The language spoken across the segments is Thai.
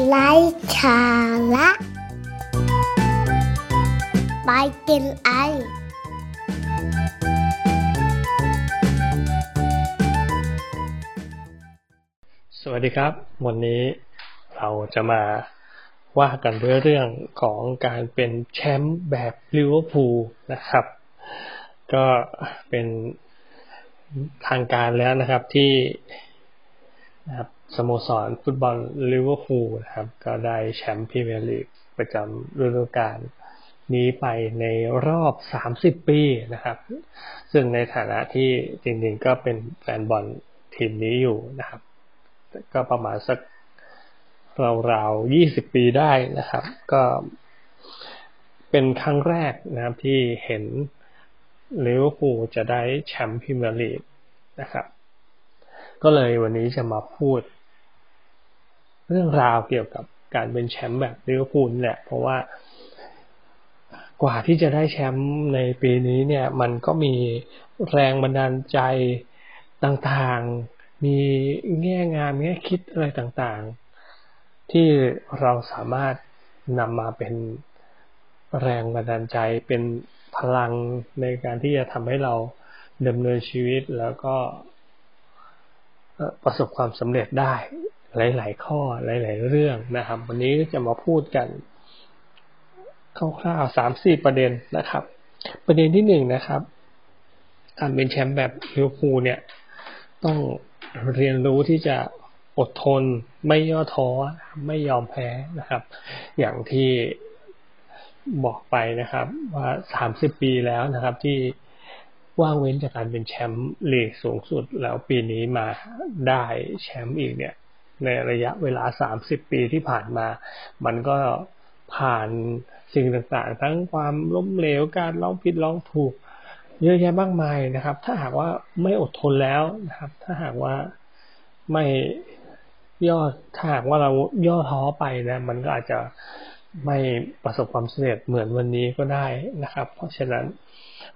ไร้สาระไปกินไอ สวัสดีครับ วันนี้เราจะมาว่ากันด้วยเรื่องของการเป็นแชมป์แบบลิเวอร์พูลนะครับ ก็เป็นทางการแล้วนะครับที่นะครับ สโมสรฟุตบอลลิเวอร์พูลนะครับ ก็ได้แชมป์พรีเมียร์ลีกประจำฤดูกาลนี้ไปในรอบ 30 ปีนะครับ ซึ่งในฐานะที่จริงๆก็เป็นแฟนบอลทีมนี้อยู่นะครับ ก็ประมาณสักราวๆยี่สิบปีได้นะครับ ก็เป็นครั้งแรกนะครับที่เห็นลิเวอร์พูลจะได้แชมป์พรีเมียร์ลีกนะครับ ก็เลยวันนี้จะมาพูด เรื่องราวเกี่ยวกับการเป็นแชมป์แบบลิเวอร์พูลแหละ เพราะว่ากว่าที่จะได้แชมป์ในปีนี้เนี่ย มันก็มีแรงบันดาลใจต่างๆ มีแง่งามแง่คิดอะไรต่างๆ ที่เราสามารถนำมาเป็นแรงบันดาลใจเป็นพลังในการที่จะทำให้เราดำเนินชีวิตแล้วก็ประสบความสำเร็จได้ หลาย ๆ ข้อหลาย ๆ เรื่องนะครับ วันนี้จะมาพูดกันคร่าวๆสามสี่ประเด็นนะครับ ประเด็นที่หนึ่งนะครับการเป็นแชมป์แบบลิเวอร์พูลเนี่ย ต้องเรียนรู้ที่จะอดทนไม่ย่อท้อไม่ยอมแพ้นะครับ อย่างที่บอกไปนะครับ ว่าสามสิบปีแล้วนะครับ ที่ว่างเว้นจากการเป็นแชมป์ลีกสูงสุดแล้วปีนี้มาได้แชมป์อีกเนี่ย ในระยะเวลาสามสิบปีที่ผ่านมา มันก็ผ่านสิ่งต่างๆ ทั้งความล้มเหลวการลองผิดลองถูก เยอะแยะมากมายนะครับ ถ้าหากว่าไม่อดทนแล้วนะครับ ถ้าหากว่าไม่ย่อถ้าหากว่าเราย่อท้อไปนะ มันก็อาจจะไม่ประสบความสำเร็จเหมือนวันนี้ก็ได้นะครับ เพราะฉะนั้น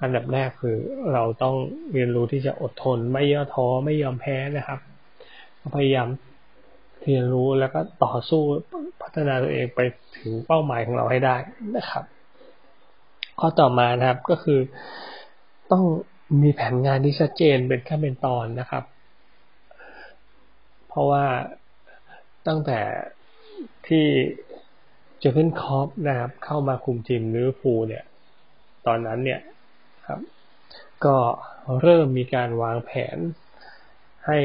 อันดับแรกคือเราต้องเรียนรู้ที่จะอดทนไม่ย่อท้อไม่ยอมแพ้นะครับ พยายาม เรียนรู้แล้วก็ต่อสู้พัฒนาตัวเองไปถึงเป้าหมายของเราให้ได้นะครับ ข้อต่อมานะครับก็คือ ต้องมีแผนงานที่ชัดเจนเป็นขั้นเป็นตอนนะครับ เพราะว่าตั้งแต่ที่เจอเกนคอปนะครับ เข้ามาคุมทีมลิเวอร์พูลเนี่ย ตอนนั้นเนี่ยครับ ก็เริ่มมีการวางแผนให้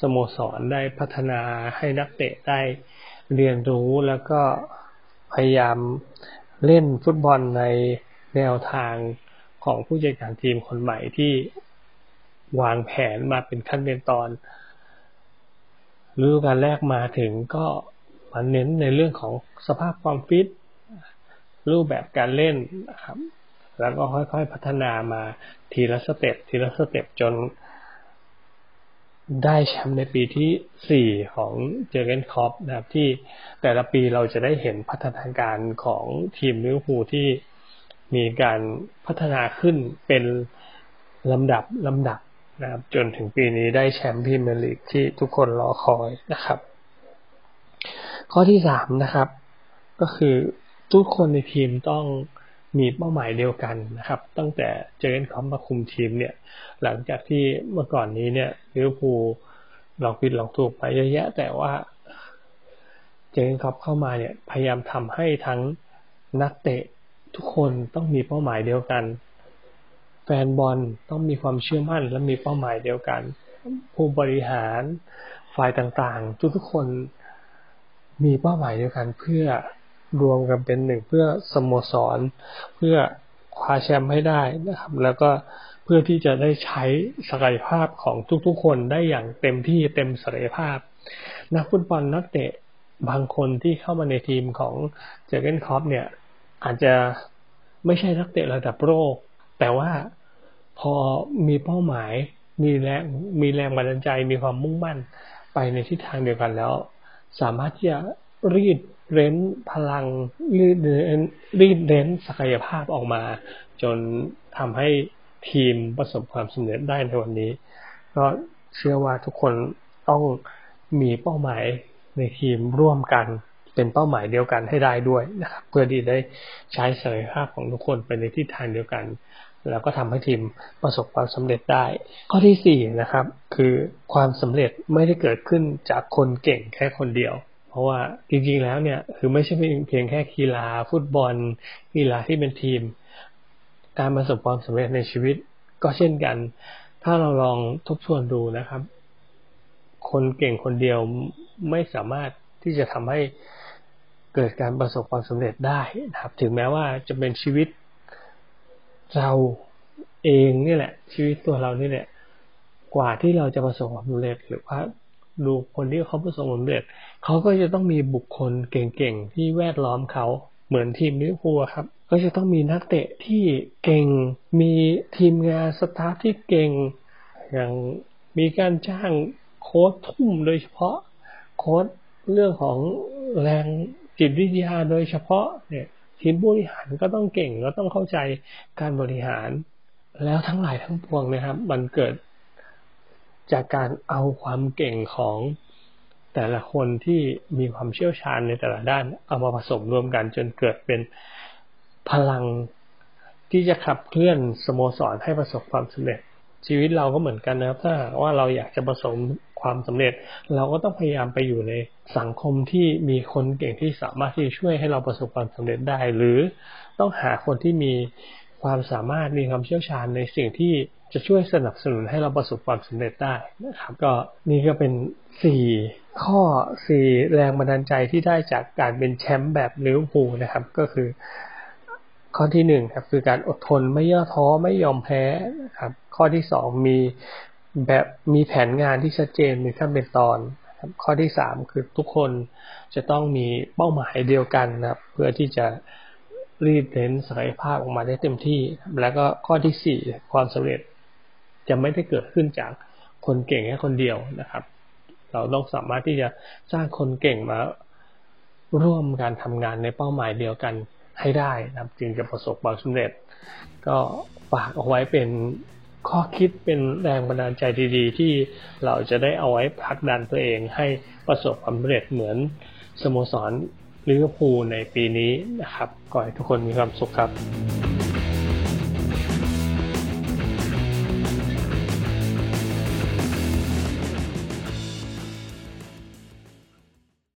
สโมสรได้พัฒนาให้นักเตะได้เรียนรู้แล้วก็พยายามเล่นฟุตบอลในแนวทางของผู้จัดการทีมคนใหม่ที่วางแผนมาเป็นขั้นเป็นตอนฤดูกาลแรกมาถึงก็มาเน้นในเรื่องของสภาพความฟิต รูปแบบการเล่นนะครับ แล้วก็ค่อยๆพัฒนามาทีละสเต็ปทีละสเต็ปจน ได้แชมป์ในปีที่สี่ของเจอร์เกน คล็อปป์นะครับ ที่แต่ละปีเราจะได้เห็นพัฒนาการของทีมลิเวอร์พูลที่มีการพัฒนาขึ้นเป็นลำดับลำดับนะครับจนถึงปีนี้ได้แชมป์พรีเมียร์ลีกที่ทุกคนรอคอยนะครับ ข้อที่สามนะครับ ก็คือทุกคนในทีมต้อง มีเป้าหมายเดียวกันนะครับ ตั้งแต่เจอเกนคอปมาคุมทีมเนี่ย หลังจากที่เมื่อก่อนนี้เนี่ยลิเวอร์พูลลองผิดลองถูกไปเยอะแยะ แต่ว่าเจอเกนคอปเข้ามาเนี่ย พยายามทำให้ทั้งนักเตะทุกคนต้องมีเป้าหมายเดียวกัน แฟนบอลต้องมีความเชื่อมั่นและมีเป้าหมายเดียวกัน ผู้บริหารฝ่ายต่างๆ ทุกๆคนมีเป้าหมายเดียวกันเพื่อ รวมกันเป็นหนึ่งเพื่อสโมสร เพื่อคว้าแชมป์ให้ได้นะครับ แล้วก็เพื่อที่จะได้ใช้ศักยภาพของทุกๆคนได้อย่างเต็มที่เต็มศักยภาพ นักฟุตบอลนักเตะบางคนที่เข้ามาในทีมของเจอเกนคอปเนี่ย อาจจะไม่ใช่นักเตะระดับโลกแต่ว่าพอมีเป้าหมายมีแรงมีแรงบันดาลใจมีความมุ่งมั่นไปในทิศทางเดียวกันแล้ว สามารถที่จะรีด เร้นพลังรีดเร้นรีดเร้นศักยภาพออกมา จนทำให้ทีมประสบความสำเร็จได้ในวันนี้ ก็เชื่อว่าทุกคนต้องมีเป้าหมายในทีมร่วมกันเป็นเป้าหมายเดียวกันให้ได้ด้วยนะครับเพื่อที่ได้ใช้ศักยภาพของทุกคนไปในทิศทางเดียวกัน แล้วก็ทำให้ทีมประสบความสำเร็จได้ ข้อที่สี่นะครับ คือความสำเร็จไม่ได้เกิดขึ้นจากคนเก่งแค่คนเดียว เพราะว่าจริงๆแล้วเนี่ย คือไม่ใช่เพียงแค่กีฬาฟุตบอลกีฬาที่เป็นทีม การประสบความสำเร็จในชีวิตก็เช่นกัน ถ้าเราลองทบทวนดูนะครับ คนเก่งคนเดียวไม่สามารถที่จะทำให้เกิดการประสบความสำเร็จได้นะครับ ถึงแม้ว่าจะเป็นชีวิตเราเองนี่แหละ ชีวิตตัวเรานี่แหละ กว่าที่เราจะประสบความสำเร็จ หรือว่าดูคนที่เขาประสบความสำเร็จ เขาก็จะต้องมีบุคคลเก่งๆ ที่แวดล้อมเขาเหมือนทีมลิเวอร์พูลครับ ก็จะต้องมีนักเตะที่เก่ง มีทีมงานสตาฟที่เก่ง อย่างมีการจ้างโค้ชทุ่มโดยเฉพาะโค้ชเรื่องของแรงจิตวิทยาโดยเฉพาะเนี่ยทีมบริหารก็ต้องเก่งก็ต้องเข้าใจการบริหาร แล้วทั้งหลายทั้งปวงนะครับ มันเกิดจากการเอาความเก่งของ แต่ละคนที่มีความเชี่ยวชาญในแต่ละด้าน เอามาผสมรวมกันจนเกิดเป็นพลังที่จะขับเคลื่อนสโมสรให้ประสบความสำเร็จ ชีวิตเราก็เหมือนกันนะครับ ถ้าว่าเราอยากจะประสบความสำเร็จ เราก็ต้องพยายามไปอยู่ในสังคมที่มีคนเก่งที่สามารถที่จะช่วยให้เราประสบความสำเร็จได้ หรือต้องหาคนที่มีความสามารถมีความเชี่ยวชาญในสิ่งที่จะช่วยสนับสนุนให้เราประสบความสำเร็จได้นะครับ ก็นี่ก็เป็นสี่ ข้อสี่แรงบันดาลใจที่ได้จากการเป็นแชมป์แบบลิเวอร์พูลนะครับ ก็คือ ข้อที่หนึ่งครับ คือการอดทนไม่ย่อท้อไม่ยอมแพ้นะครับ ข้อที่สองมีแบบมีแผนงานที่ชัดเจนมีขั้นเป็นตอนครับข้อที่สามคือทุกคนจะต้องมีเป้าหมายเดียวกันนะครับ เพื่อที่จะรีดเน้นศักยภาพออกมาได้เต็มที่ แล้วก็ข้อที่สี่ความสำเร็จจะไม่ได้เกิดขึ้นจากคนเก่งแค่คนเดียวนะครับ เราต้องสามารถที่จะสร้างคนเก่งมาร่วมการทำงานในเป้าหมายเดียวกันให้ได้นับจึงจะประสบความสำเร็จ ก็ฝากเอาไว้เป็นข้อคิดเป็นแรงบันดาลใจดีๆ ที่เราจะได้เอาไว้ผลักดันตัวเองให้ประสบความสำเร็จเหมือนสโมสรลิเวอร์พูลในปีนี้นะครับ ขอให้ทุกคนมีความสุขครับ